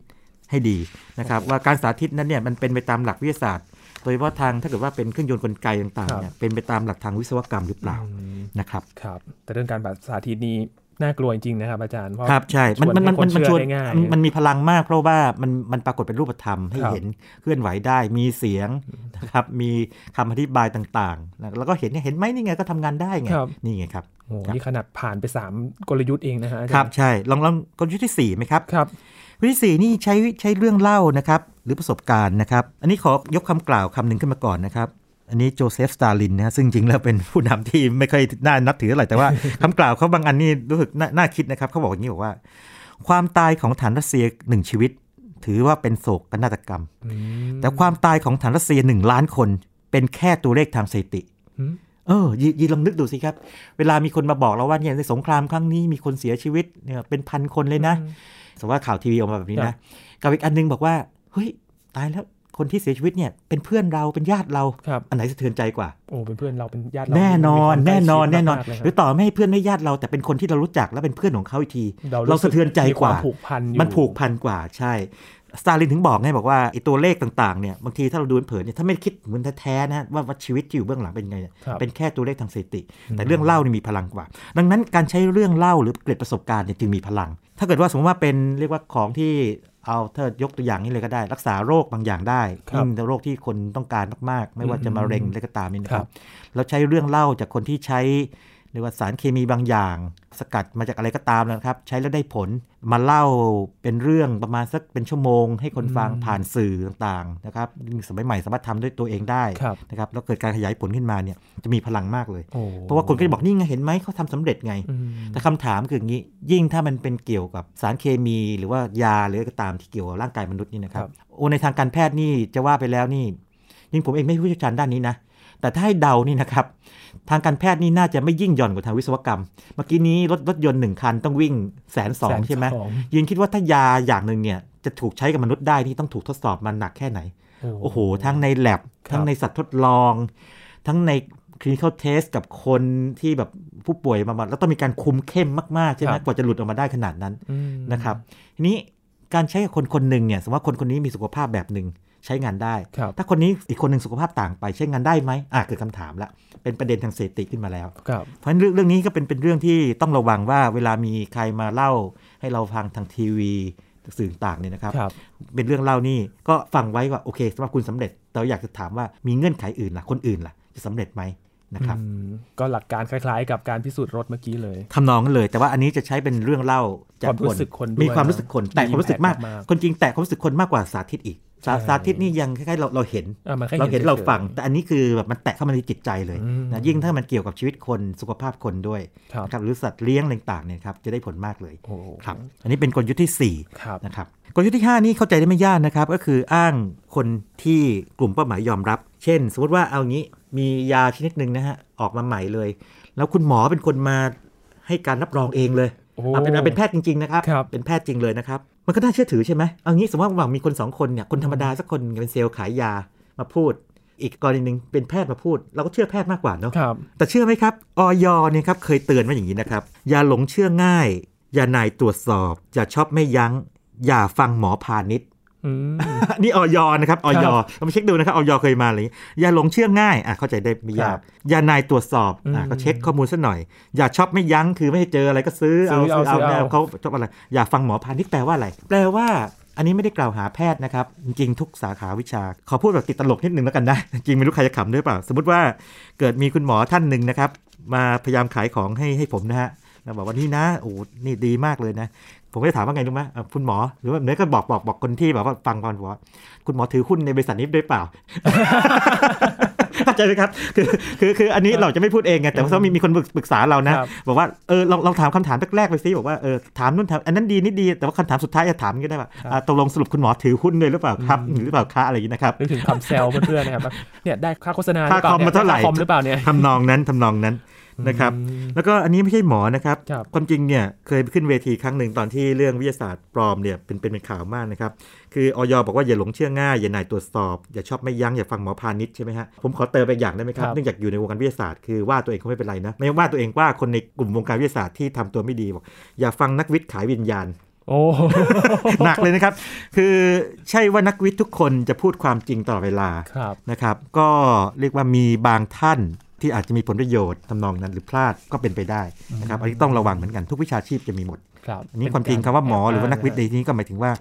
ให้ดีนะครับว่าการสาธิตนั้นเนี่ยมันเป็นไปตามหลักวิทยาศาสตร์โดยเฉพาะทางถ้าเกิดว่าเป็นเครื่องยนต์กลไกต่างๆเนี่ยเป็นไปตามหลักทางวิศวกรรมหรือเปล่าอืมนะครับครับแต่เรื่องการสาธิตนี้น่ากลัวจริงๆนะครับอาจารย์เพราะครับใช่ มันมันมันชวนให้มันชวนคนเชื่อได้ง่ายมันมันมีพลังมากเพราะว่ามันมันปรากฏเป็นรูปธรรมให้ครับเห็นเคลื่อนไหวได้มีเสียงนะครับมีคำอธิบายต่างๆนะแล้วก็เห็นเนี่ยเห็นไหมนี่ไงก็ทำงานได้ไงครับนี่ไงครับโอ้โหครับนี่ขนาดผ่านไปสามกลยุทธ์เองนะฮะอาจารย์ครับใช่ลองลองกลยุทธ์ที่สี่ไหมครับครับวิธีสี่นี่ใช้ใช้เรื่องเล่านะครับ หรือประสบการณ์นะครับ อันนี้ขอยกคำกล่าวคำหนึ่งขึ้นมาก่อนนะครับอันนี้โจเซฟสตาลินนะซึ่งจริงแล้วเป็นผู้นำที่ไม่ค่อยน่านับถือเท่าไหร่แต่ว่าคำกล่าวเขาบางอันนี่รู้สึกน่าน่าคิดนะครับเขาบอกอย่างนี้บอกว่า ความตายของทหารรัสเซียหนึ่งชีวิต ถือว่าเป็นโศกนาฏกรรมอืมแต่ความตายของทหารรัสเซียหนึ่งล้านคน เป็นแค่ตัวเลขทางสถิติอืมเออยียีลองนึกดูสิครับ เวลามีคนมาบอกเราว่าเนี่ยในสงครามครั้งนี้มีคนเสียชีวิตเนี่ยเป็นพันคนเลยนะสมมติว่าข่าวทีวีออกมาแบบนี้นะครับกับอีกอันนึงบอกว่า เฮ้ยตายแล้วคนที่เสียชีวิตเนี่ยเป็นเพื่อนเราเป็นญาติเราครับอันไหนสะเทือนใจกว่า โอ้เป็นเพื่อนเราเป็นญาติเราแน่นอนมีความแน่นอนใกล้ชิดแน่นอนมากๆเลยคหรืรัอบต่อไม่ให้เพื่อนไม่ญาติเราแต่เป็นคนที่เรารู้จักและเป็นเพื่อนของเขาอีกที เราเราสะเทือนใจกว่ามีคมผูกพันอยู่มันผูกพันกว่าใช่สตาลินถึงบอกไงบอกว่าไอ้ตัวเลขต่างๆเนี่ยบางทีถ้าเราดูเผินๆเนี่ยถ้าไม่คิดเหมือนแท้ๆนะว่าว่าชีวิตที่อยู่เบื้องหลังเป็นไงเนี่ยครับเป็นแค่ตัวเลขทางสถิติ แต่เรื่องเล่านี่มีพลังกว่า ดังนั้นการใช้เรื่องเล่าหรือเกร็ดประสบการณ์เนี่ยจึงมีพลัง ถ้าเกิดว่าสมมติว่าเป็นเรียกว่าของที่ เอาถ้ายกตัวอย่างนี้เลยก็ได้ รักษาโรคบางอย่างได้ครับยิ่งโรคที่คนต้องการมากๆ ไม่ว่าจะมะเร็งอะไรก็ตามนี่นะคครัรับบแล้วใช้เรื่องเล่าจากคนที่ใช้เรียกว่าสารเคมีบางอย่าง สกัดมาจากอะไรก็ตามนะครับ ใช้แล้วได้ผลมาเล่าเป็นเรื่องประมาณสักเป็นชั่วโมง ให้คนฟังผ่านสื่อต่างๆนะครับสมัยใหม่สามารถทำด้วยตัวเองได้ครับนะครับแล้วเกิดการขยายผลขึ้นมาเนี่ยจะมีพลังมากเลยโอ้เพราะว่าคนก็จะบอกนี่ไงเห็นไหมเขาทำสำเร็จไงอืมแต่คำถามคืออย่างนี้ยิ่งถ้ามันเป็นเกี่ยวกับสารเคมีหรือว่ายาหรืออะไรก็ตามที่เกี่ยวกับร่างกายมนุษย์นี่นะครับโอ้ในทางการแพทย์นี่จะว่าไปแล้วนี่ยิ่งผมเองไม่ผู้เชี่ยวชาญด้านนี้นะ แต่ถ้าให้เดานี่นะครับ ทางการแพทย์นี่น่าจะไม่ยิ่งหย่อนกว่าทางวิศวกรรม เมื่อกี้นี้รถรถยนต์หนึ่งคันต้องวิ่งแสนสองใช่ไหมแสนสองยินคิดว่าถ้ายาอย่างหนึ่งเนี่ยจะถูกใช้กับมนุษย์ได้นี่ต้องถูกทดสอบมาหนักแค่ไหน โอ้โห ทั้งใน l ล b ครับทั้งในสัตว์ทดลอง ทั้งใน clinical test กับคนที่แบบผู้ป่วยมาแล้วต้องมีการคุมเข้มมาก ๆ ใช่ไหมครับกว่าจะหลุดออกมาได้ขนาดนั้นอืมนะครับ ทีนี้การใช้กับคนคนหนึ่งเนี่ยสมมติว่าคนคนนี้มีสุขภาพแบบหนึ่ง ใช้งานได้ครับถ้าคนนี้อีกคนหนึ่งสุขภาพต่างไปใช้งานได้ไหมอะเกิดคำถามละเป็นประเด็นทางเศรษฐกิจขึ้นมาแล้วครับเพราะฉะนั้นเรื่องเรื่องนี้ก็เป็นเป็นเรื่องที่ต้องระวังว่าเวลามีใครมาเล่าให้เราฟังทางทีวีสื่อต่างๆเนี่ยนะครับครับเป็นเรื่องเล่านี่ก็ฟังไว้ว่าโอเคสำหรับคุณสำเร็จแต่อยากจะถามว่ามีเงื่อนไขอื่นล่ะคนอื่นล่ะจะสำเร็จไหมนะครับอืมก็หลักการคล้ายๆ กับการพิสูจน์รถเมื่อกี้เลยทำนองกันเลย แต่ว่าอันนี้จะใช้เป็นเรื่องเล่าจากความรู้สึกคนด้วยมีความรู้สึกคนนะแต่ความรู้สึกมากมี impact มากๆคนจริงแต่ความรู้สึกคนมากกว่าสาธิตอีก สาสาธิตนี่ยังคล้ายๆเราเราเห็นอะมันแค่เราเห็นฉยๆเราฟัง แต่อันนี้คือแบบมันแตะเข้ามาในจิตใจเลยอืมนะยิ่งถ้ามันเกี่ยวกับชีวิตคนสุขภาพคนด้วยครับนะครับหรือสัตว์เลี้ยงต่างๆเนี่ยครับจะได้ผลมากเลยโอ้ครับอันนี้เป็นกลยุทธ์ที่สี่ครับนะครับกลยุทธ์ที่ 5 นี้เข้าใจได้ไม่ยากนะครับก็คืออ้างคนที่กลุ่มเป้าหมายยอมรับ เช่น สมมติว่าเอางี้มียาชนิดหนึ่งนะฮะออกมาใหม่เลย แล้วคุณหมอเป็นคนมาให้การรับรองเองเลยโอ้ เอาเป็นเป็นแพทย์จริงๆนะครับครับเป็นแพทย์จริงเลยนะครับ มันก็น่าเชื่อถือใช่ไหมเอางี้สมมติว่ามีคนสองคนเนี่ยคนธรรมดาสักคนเป็นเซลล์ขายยามาพูด อีกกรณีหนึ่งเป็นแพทย์มาพูด เราก็เชื่อแพทย์มากกว่าเนาะครับแต่เชื่อไหมครับออยเนี่ยครับเคยเตือนมาอย่างนี้นะครับอย่าหลงเชื่อง่าย อย่านายตรวจสอบ อย่าชอบไม่ยัง้ง อย่าฟังหมอพาณิชย์อืม นี่ออยนะครับออยครับเราไปเช็คดูนะครับออยเคยมาอะไรอย่างนี้อย่าหลงเชื่อง่ายอะเข้าใจได้ไม่ยาครักบอย่านายตรวจสอบอะอืมก็เช็คข้อมูลซะหน่อย อย่าชอบไม่ยั้งคือไม่ให้เจออะไรก็ซื้อเอาซื้อเอาซื้อเอาซื้อเอาเนี่ยเขาชอบอะไร อย่าฟังหมอพาณิชย์แปลว่าอะไร แปลว่าอันนี้ไม่ได้กล่าวหาแพทย์นะครับ จริงๆทุกสาขาวิชา ขอพูดแบบติดตลกนิดนึงแล้วกันนะ จริงไม่รู้ใครจะขำด้วยเปล่า สมมติว่าเกิดมีคุณหมอท่านหนึ่งนะครับ มาพยายามขายของให้ให้ผมนะฮะแล้วบอกว่านี่นะโอ้โหนี่ดีมากเลยนะ ผมก็จะถามว่าไงรู้ไหมอะคุณหมอหรือว่าเนื้อก็บอกบอกบอกคนที่แบบว่าฟังก่อนบอกว่าคุณหมอถือหุ้นในบริษัทนี้ด้วยเปล่าเข้าใจไหมครับคือคือคืออันนี้เราจะไม่พูดเองไงแต่ว่าถ้ามีมีคนปรึกษาเรานะครับบอกว่าเออลองลองถามคำถามแรกๆไปซิบอกว่าเออถามนู่นถามอันนั้นดีนี่ดี แต่ว่าคำถามสุดท้ายจะถามก็ได้ว่าอ่าตกลงสรุปคุณหมอถือหุ้นด้วยหรือเปล่าครับหรือเปล่าคะอะไรอย่างนี้นะครับนึกถึงคำแซวเพื่อนๆนะครับว่าเนี่ยได้ค่าโฆษณาค่าคอมมาเท่าไหร่ด้คอมหรือเปล่าเนี่ยทำนองนั้นทำนองนั้น นะครับอืมแล้วก็อันนี้ไม่ใช่หมอนะครับครับความจริงเนี่ยเคยไปขึ้นเวทีครั้งหนึ่งตอนที่เรื่องวิทยาศาสตร์ปลอมเนี่ยเป็นเป็นเป็นข่าวมากนะครับ คือออยบอกว่าอย่าหลงเชื่อง่าย อย่านายตรวจสอบ อย่าชอบไม่ยั้งอย่าฟังหมอพาณิชย์ใช่ไหมฮะผมขอเติมไปอีกอย่างได้ไหมครับครับเนื่องจากอยู่ในวงการวิทยาศาสตร์คือว่าตัวเองเขาไม่เป็นไรนะไม่ว่าตัวเองว่าคนในกลุ่มวงการวิทยาศาสตร์ที่ทำตัวไม่ดีบอกอย่าฟังนักวิทย์ขายวิญญาณโอ้หนักเลยนะครับ คือใช่ว่านักวิทย์ทุกคนจะพูดความจริงตลอดเวลาครับนะครับ ก็เรียกว่ามีบางท่าน ที่อาจจะมีผลประโยชน์ทำนองนั้นหรือพลาดก็เป็นไปได้นะครับอันนี้ต้องระวังเหมือนกันทุกวิชาชีพจะมีหมดครับอันนี้ความจริงคำว่าหมอหรือว่านักวิทย์ในเที่นี้ก็หมายถึงว่า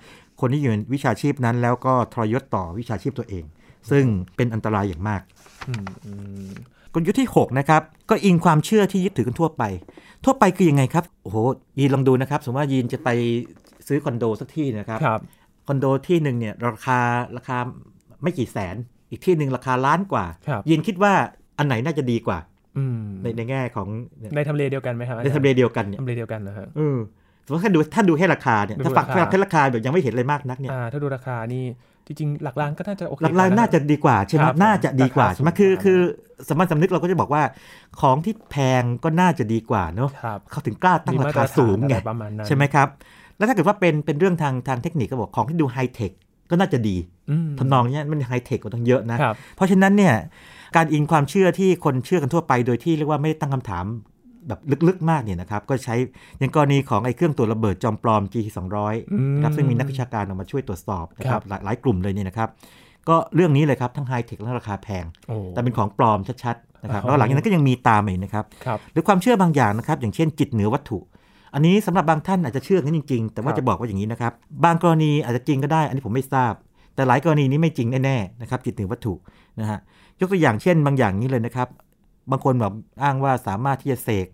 คนที่อยู่ในวิชาชีพนั้นแล้วก็ทรยศต่อวิชาชีพตัวเอง ซึ่งเป็นอันตรายอย่างมากอืมอืมกลยุทธ์ที่ 6 นะครับ ก็อิงความเชื่อที่ยึดถือกันทั่วไป ทั่วไปคือยังไงครับ โอ้โหยีนลองดูนะครับ สมมติว่ายีนจะไปซื้อคอนโดสักที่นะครับครับคอนโดที่หนึ่งเนี่ยราคาราคาไม่กี่แสน อีกที่หนึ่งราคาล้านกว่าครับยีนคิดว่า อันไหนน่าจะดีกว่าอืมในในแง่ของในทำเลเดียวกันไหมครับในทำเลเดียวกันเนี่ยทำเลเดียวกันนะฮะเออสมมติถ้าดูถ้าดูแค่ราคาเนี่ยดูถ้าฝักราคาแค่ราคาแบบยังไม่เห็นอะไรมากนักเนี่ยอ่าถ้าดูราคานี่จริงๆหลักล้านก็น่าจะโอเคหลักล้านน่าจะดีกว่าใช่ไหมครับน่าจะดีกว่าราคาใช่ไหมสูงคือกว่าคือสามัญสำนึกเราก็จะบอกว่า ของที่แพงก็น่าจะดีกว่าเนอะครับเขาถึงกล้าตั้งมีรามาตคารฐนสูงไงอะไรประมาณนั้นใช่ไหมครับ แล้วถ้าเกิดว่าเป็นเป็นเรื่องทางทางเทคนิคก็บอกของที่ดูไฮเทคก็น่าจะดีอืมทำนองเนี้ยมันไฮเทคกว่าตั้งเยอะนะครับเพราะฉะนั้นเนี่ย การอิงความเชื่อที่คนเชื่อกันทั่วไป โดยที่เรียกว่าไม่ได้ตั้งคำถามแบบลึกๆ มากเนี่ยนะครับ ก็ใช้อย่างกรณีของไอ้เครื่องตรวจระเบิดจอมปลอม G 200อืมนะครับซึ่งมีนักวิชาการออกมาช่วยตรวจสอบนะคครัรับบหลายหลายกลุ่มเลยเนี่ยนะครับ ก็เรื่องนี้เลยครับ ทั้งไฮเทคและราคาแพงโอ้แต่เป็นของปลอมชัดๆนะครับอ๋อแล้วหลังจากนั้นก็ยังมีตามมาอีกนะครับครับ หรือความเชื่อบางอย่างนะครับ อย่างเช่นจิตเหนือวัตถุ อันนี้สำหรับบางท่านอาจจะเชื่อกันจริงๆ แต่ว่าครับจะบอกว่าอย่างนี้นะครับบางกรณีอาจจะจริงก็ได้ อันนี้ผมไม่ทราบ แต่หลายกรณีนี้ไม่จริงแน่ๆนะครับจิตเหนือวัตถุนะฮะ ยกตัวอย่างเช่น บางอย่างนี้เลยนะครับ บางคนแบบอ้างว่าสามารถที่จะเสก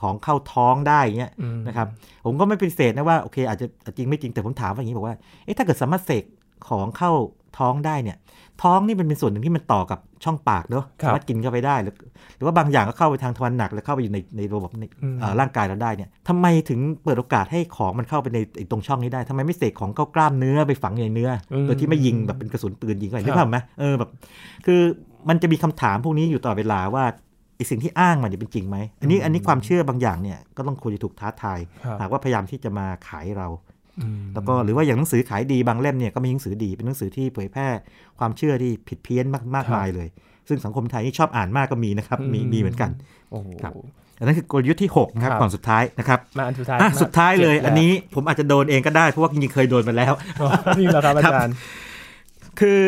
ของเข้าท้องได้เงี้ยอืมนะครับ ผมก็ไม่ปฏิเสธนะว่าโอเคอาจจะจริงไม่จริงแต่ผมถามว่าอย่างนี้บอกว่าเอ๊ะถ้าเกิดสามารถเสกของเข้าท้องได้เนี่ย ท้องนี่มันเป็นส่วนหนึ่งที่มันต่อกับช่องปากเนอะครับสามารถกินเข้าไปได้ หรือหรือว่าบางอย่างก็เข้าไปทางทวารหนักแล้วเข้าไปอยู่ในในระบบในอืมเอ่อร่างกายเราได้เนี่ยทำไมถึงเปิดโอกาสให้ของมันเข้าไปในไอ้ตรงช่องนี้ได้ทำไมไม่เสกของเข้ากล้ามเนื้อไปฝังอยู่ในเนื้ออมโดยที่ไม่ยิงแบบเป็นกระสุนปืนยิงเข้าไปครับนึกภาพไหมเออแบบ คือ มันจะมีคำถามพวกนี้อยู่ตลอดเวลาว่าไอสิ่งที่อ้างมันเนี่ยเป็นจริงไหม อันนี้อันนี้ความเชื่อบางอย่างเนี่ยก็ต้องควรจะถูกท้าทายครับหากว่าพยายามที่จะมาขายเราอืมแล้วก็หรือว่าอย่างหนังสือขายดีบางเล่มเนี่ยก็มีหนังสือดีเป็นหนังสือที่เผยแพร่ความเชื่อที่ผิดเพี้ยนมากมากมายเลย ซึ่งสังคมไทยนี่ชอบอ่านมากก็มีนะครับมีมีเหมือนกันโอ้โหครับอันนั้นคือกลยุทธ์ที่6นะครับครับก่อนสุดท้ายนะครับมาอันสุดท้ายอะสุดท้ายเลยจ็ดอันนี้ผมอาจจะโดนเองก็ได้เพราะว่าจริงๆเคยโดนมาแล้วอ๋อนี่แหละครับอาจารย์ คือ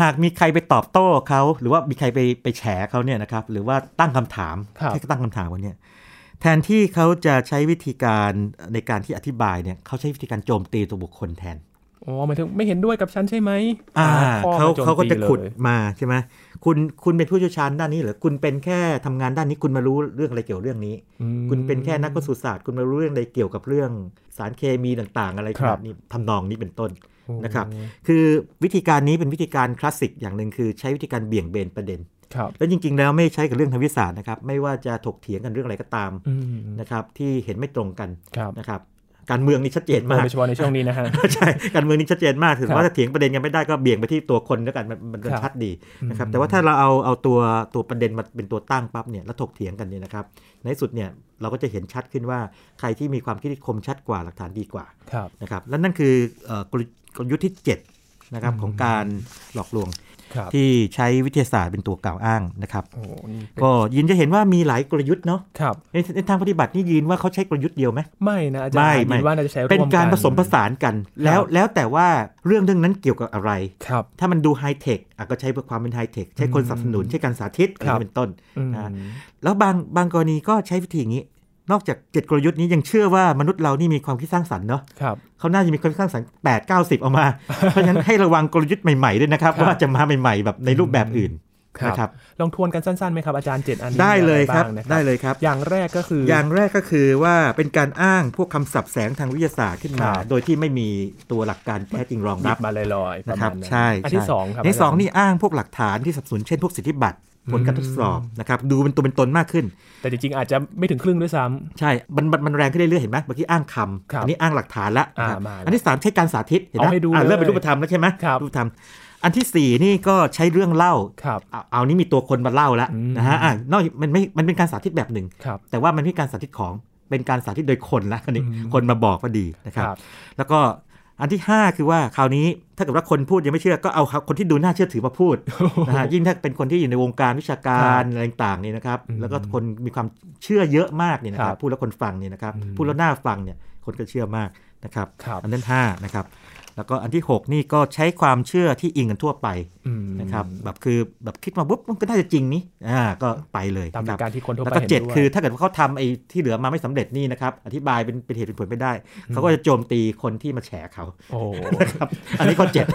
หากมีใครไปตอบโต้เขาหรือว่ามีใครไปไปแฉเขาเนี่ยนะครับหรือว่าตั้งคำถามครับให้เขาตั้งคำถามวันเนี้ยแทนที่เขาจะใช้วิธีการในการที่อธิบายเนี่ยเขาใช้วิธีการโจมตีตัวบุคคลแทนอ๋อหมายถึงไม่เห็นด้วยกับฉันใช่ไหมอ่าข้อเขามโจมเขาก็จะตีลยขุดมาใช่ไหมคุณคุณเป็นผู้เชี่ยวชาญด้านนี้เหรอคุณเป็นแค่ทำงานด้านนี้คุณมารู้เรื่องอะไรเกี่ยวกับเรื่องนี้อืมคุณเป็นแค่นักปศุสัตว์คุณมารู้เรื่องอะไรเกี่ยวกับเรื่องสารเคมีต่าง ๆ อะไรครับนี้ทำนองนี้เป็นต้น นะครับคือวิธีการนี้เป็นวิธีการคลาสสิกอย่างหนึ่งคือใช้วิธีการเบี่ยงเบนประเด็นครับแล้วจริงๆ แล้วไม่ใช้กับเรื่องทางวิทยาศาสตร์นะครับ ไม่ว่าจะถกเถียงกันเรื่องอะไรก็ตามอืมนะครับที่เห็นไม่ตรงกันครับนะครับการเมืองนี่ชัดเจนมากโดยเฉพาะในช่วงนี้นะฮะใช่การเมืองนี่ชัดเจนมากถึงครับว่าถ้าเถียงประเด็นกันไม่ได้ก็เบี่ยงไปที่ตัวคนแล้วกันมันมันครับชัดดีนะครับอืมแต่ว่าถ้าเราเอาเอาตัวตัวประเด็นมาเป็นตัวตั้งปั๊บเนี่ยแล้วถกเถียงกันเนี่ยนะครับในที่สุดเนี่ยเราก็จะเห็นชัดขึ้นว่าใครที่มีความคิดที่คมชัดกว่าหลักฐานดีกว่าครับนะครับและนั่นคือเอ่อกล กลยุทธ์ที่ 7 นะครับอืมของการหลอกลวงครับที่ใช้วิทยาศาสตร์เป็นตัวกล่าวอ้างนะครับโอ้โหนี่เป็นก็ยินจะเห็นว่ามีหลายกลยุทธ์เนาะครับในในทางปฏิบัตินี่ยินว่าเขาใช้กลยุทธ์เดียวไหมไม่นะอาจารย์ไม่ไม่ยินว่าน่าจะใช้ร่วมเป็นการผสมผนสานกัน แล้วครับแล้วแต่ว่าเรื่องเรื่องนั้นเกี่ยวกับอะไรครับถ้ามันดูไฮเทคอะก็ใช้เพื่อความเป็นไฮเทคใช้คนอืมสนับสนุนใช้การสาธิตอะไรครับเป็นต้นอืมนะแล้วบางบางกรณีก็ใช้วิธีอย่างนี้ นอกจากเจ็ดกลยุทธ์นี้ยังเชื่อว่ามนุษย์เรานี่มีความคิดสร้างสรรค์เนาะครับเขาน่าจะมีความคิดสร้างสรรค์แปดเก้าสิบออกมา เพราะฉะนั้นให้ระวังกลยุทธ์ใหม่ๆด้วยนะครับครับว่าจะมาใหม่ๆแบบในรูปแบบอื่นครับนะครับลองทวนกันสั้นๆไหมครับอาจารย์เจ็ดอันนี้ได้เลยครับมีอะไางนะได้เลยครับ อย่างแรกก็คือออย่างแรกก็คือว่าเป็นการอ้างพวกคำศัพท์แสงทางวิทยาศาสตร์ขึ้นมาครับโดยที่ไม่มีตัวหลักการแท้จริงรองหยิรับบมาลอยๆประนะคมารัณบนั้นใช่อันที่ใช่สองครับในสองาจารย์นี่อ้างพวกหลักฐานที่สนับสนุนเช่นพวกสิทธิบัตร ผลการทดสอบนะครับดูเป็นตัวเป็นตนมากขึ้น แต่จริงๆอาจจะไม่ถึงครึ่งด้วยซ้ำใช่มันมันมันแรงขึ้นเรื่อยๆเห็นไหมเมื่อกี้อ้างคครับำอันนี้อ้างหลักฐานละนะครับอ่ามาแล้วอันที่สามใช้การสาธิตเห็นไหมเอาให้ดูอะเลยเริ่มเป็นรูปธรรมแล้วใช่ไหมครับรูปธรรมอันที่สี่นี่ก็ใช้เรื่องเล่าครับเอาเอานี่มีตัวคนมาเล่าแล้วอืมนะฮะอะนอกมันไม่ มันเป็นการสาธิตแบบหนึ่งครับแต่ว่ามันไม่ใช่การสาธิตของ เป็นการสาธิตโดยคนละอันนี้อืมคนมาบอกว่าดีนะครับ แล้วก็ อันที่ 5 คือว่าคราวนี้ถ้าเกิดว่าคนพูดยังไม่เชื่อก็เอาคนที่ดูน่าเชื่อถือมาพูดนะฮะยิ่งถ้าเป็นคนที่อยู่ในวงการวิชาการอะไรต่างๆนี่นะครับอืมแล้วก็คนมีความเชื่อเยอะมากเนี่ยนะคครัรับบพูดแล้วคนฟังเนี่ยนะครับอืมพูดแล้วน่าฟังเนี่ยคนก็เชื่อมากนะครับครับอันนั้น5นะครับ แล้วก็อันที่ 6 นี่ก็ใช้ความเชื่อที่อิงกันทั่วไปอืมนะครับแบบคือแบบคิดมาปุ๊บมันก็น่าจะจริงนี่อ่าก็ไปเลยตามหนะคลัรักบการที่คนทั่วแล้วไปก็เห็นเจ็ดด้วยคือถ้าเกิดว่าเขาทำไอ้ที่เหลือมาไม่สำเร็จนี่นะครับอธิบายเป็นเป็นเหตุเป็นผลไม่ได้ เขาก็จะโจมตีคนที่มาแฉเขาโอ้นะครับอันนี้ข้อเจ็ด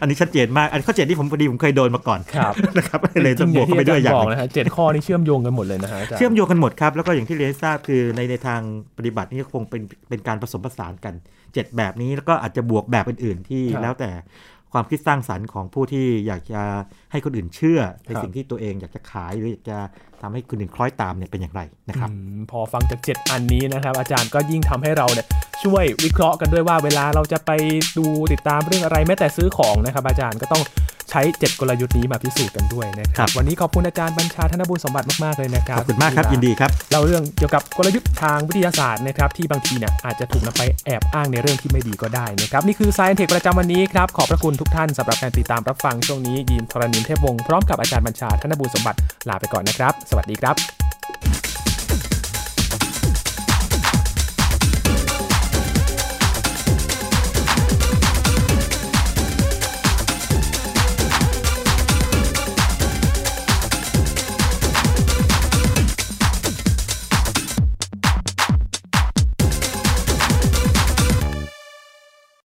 อันนี้ชัดเจนมากอันข้อเจ็ดที่ผมพอดีผมเคยโดนมาก่อนครับนะครับเลยจะบวกเข้าไปด้วยอย่างบหอกนึ่งนะฮะเจ็ดข้อนี้เชื่อมโยงกันหมดเลยนะฮะาจารย์เชื่อมโยงกันหมดครับแล้วก็อย่างที่เรียนให้ทราบคือในในทางปฏิบัตินี่ก็คงเป็นเป็นการผสมผสานกัน เจ็ดแบบนี้ แล้วก็อาจจะบวกแบบอื่นๆที่ครับแล้วแต่ความคิดสร้างสรรค์ของผู้ที่อยากจะให้คนอื่นเชื่อ ในครับสิ่งที่ตัวเองอยากจะขายหรืออยากจะทำให้คนอื่นคล้อยตามเนี่ยเป็นอย่างไรนะครับอืมพอฟังจาก 7 อันนี้นะครับ อาจารย์ก็ยิ่งทำให้เราเนี่ยช่วยวิเคราะห์กันด้วยว่าเวลาเราจะไปดูติดตามเรื่องอะไรแม้แต่ซื้อของนะครับ อาจารย์ก็ต้อง ใช้ 7 กลยุทธ์นี้มาพิสูจน์กันด้วยนะคครัรับบวันนี้ขอบคุณอาจารย์บัญชาธนบุญสมบัติมากๆเลยนะครับขอบคุณมากครับที่ยินดีครับเล่าเรื่องเกี่ยวกับกลยุทธ์ทางวิทยาศาสตร์นะครับที่บางทีเนี่ยอาจจะถูกนำไปแอบอ้างในเรื่องที่ไม่ดีก็ได้นะครับนี่คือ Science Tech ประจำวันนี้ครับขอบพระคุณทุกท่านสำหรับการติดตามรับฟังช่วงนี้ยีนทรณินเทพวงศ์พร้อมกับอาจารย์บัญชาธนบุญสมบัติลาไปก่อนนะครับ สวัสดีครับ